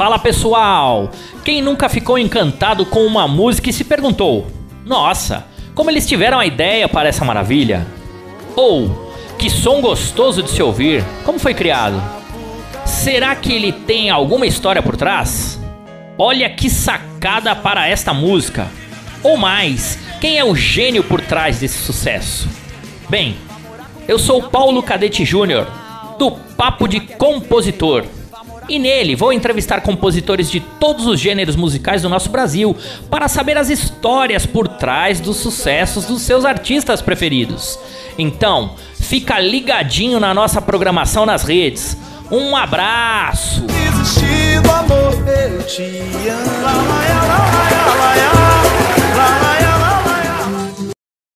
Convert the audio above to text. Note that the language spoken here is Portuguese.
Fala pessoal! Quem nunca ficou encantado com uma música e se perguntou: Nossa, como eles tiveram a ideia para essa maravilha? Ou, que som gostoso de se ouvir, como foi criado? Será que ele tem alguma história por trás? Olha que sacada para esta música! Ou mais, quem é o gênio por trás desse sucesso? Bem, eu sou Paulo Cadete Júnior, do Papo de Compositor. E nele vou entrevistar compositores de todos os gêneros musicais do nosso Brasil para saber as histórias por trás dos sucessos dos seus artistas preferidos. Então, fica ligadinho na nossa programação nas redes. Um abraço! amor, eu te amo.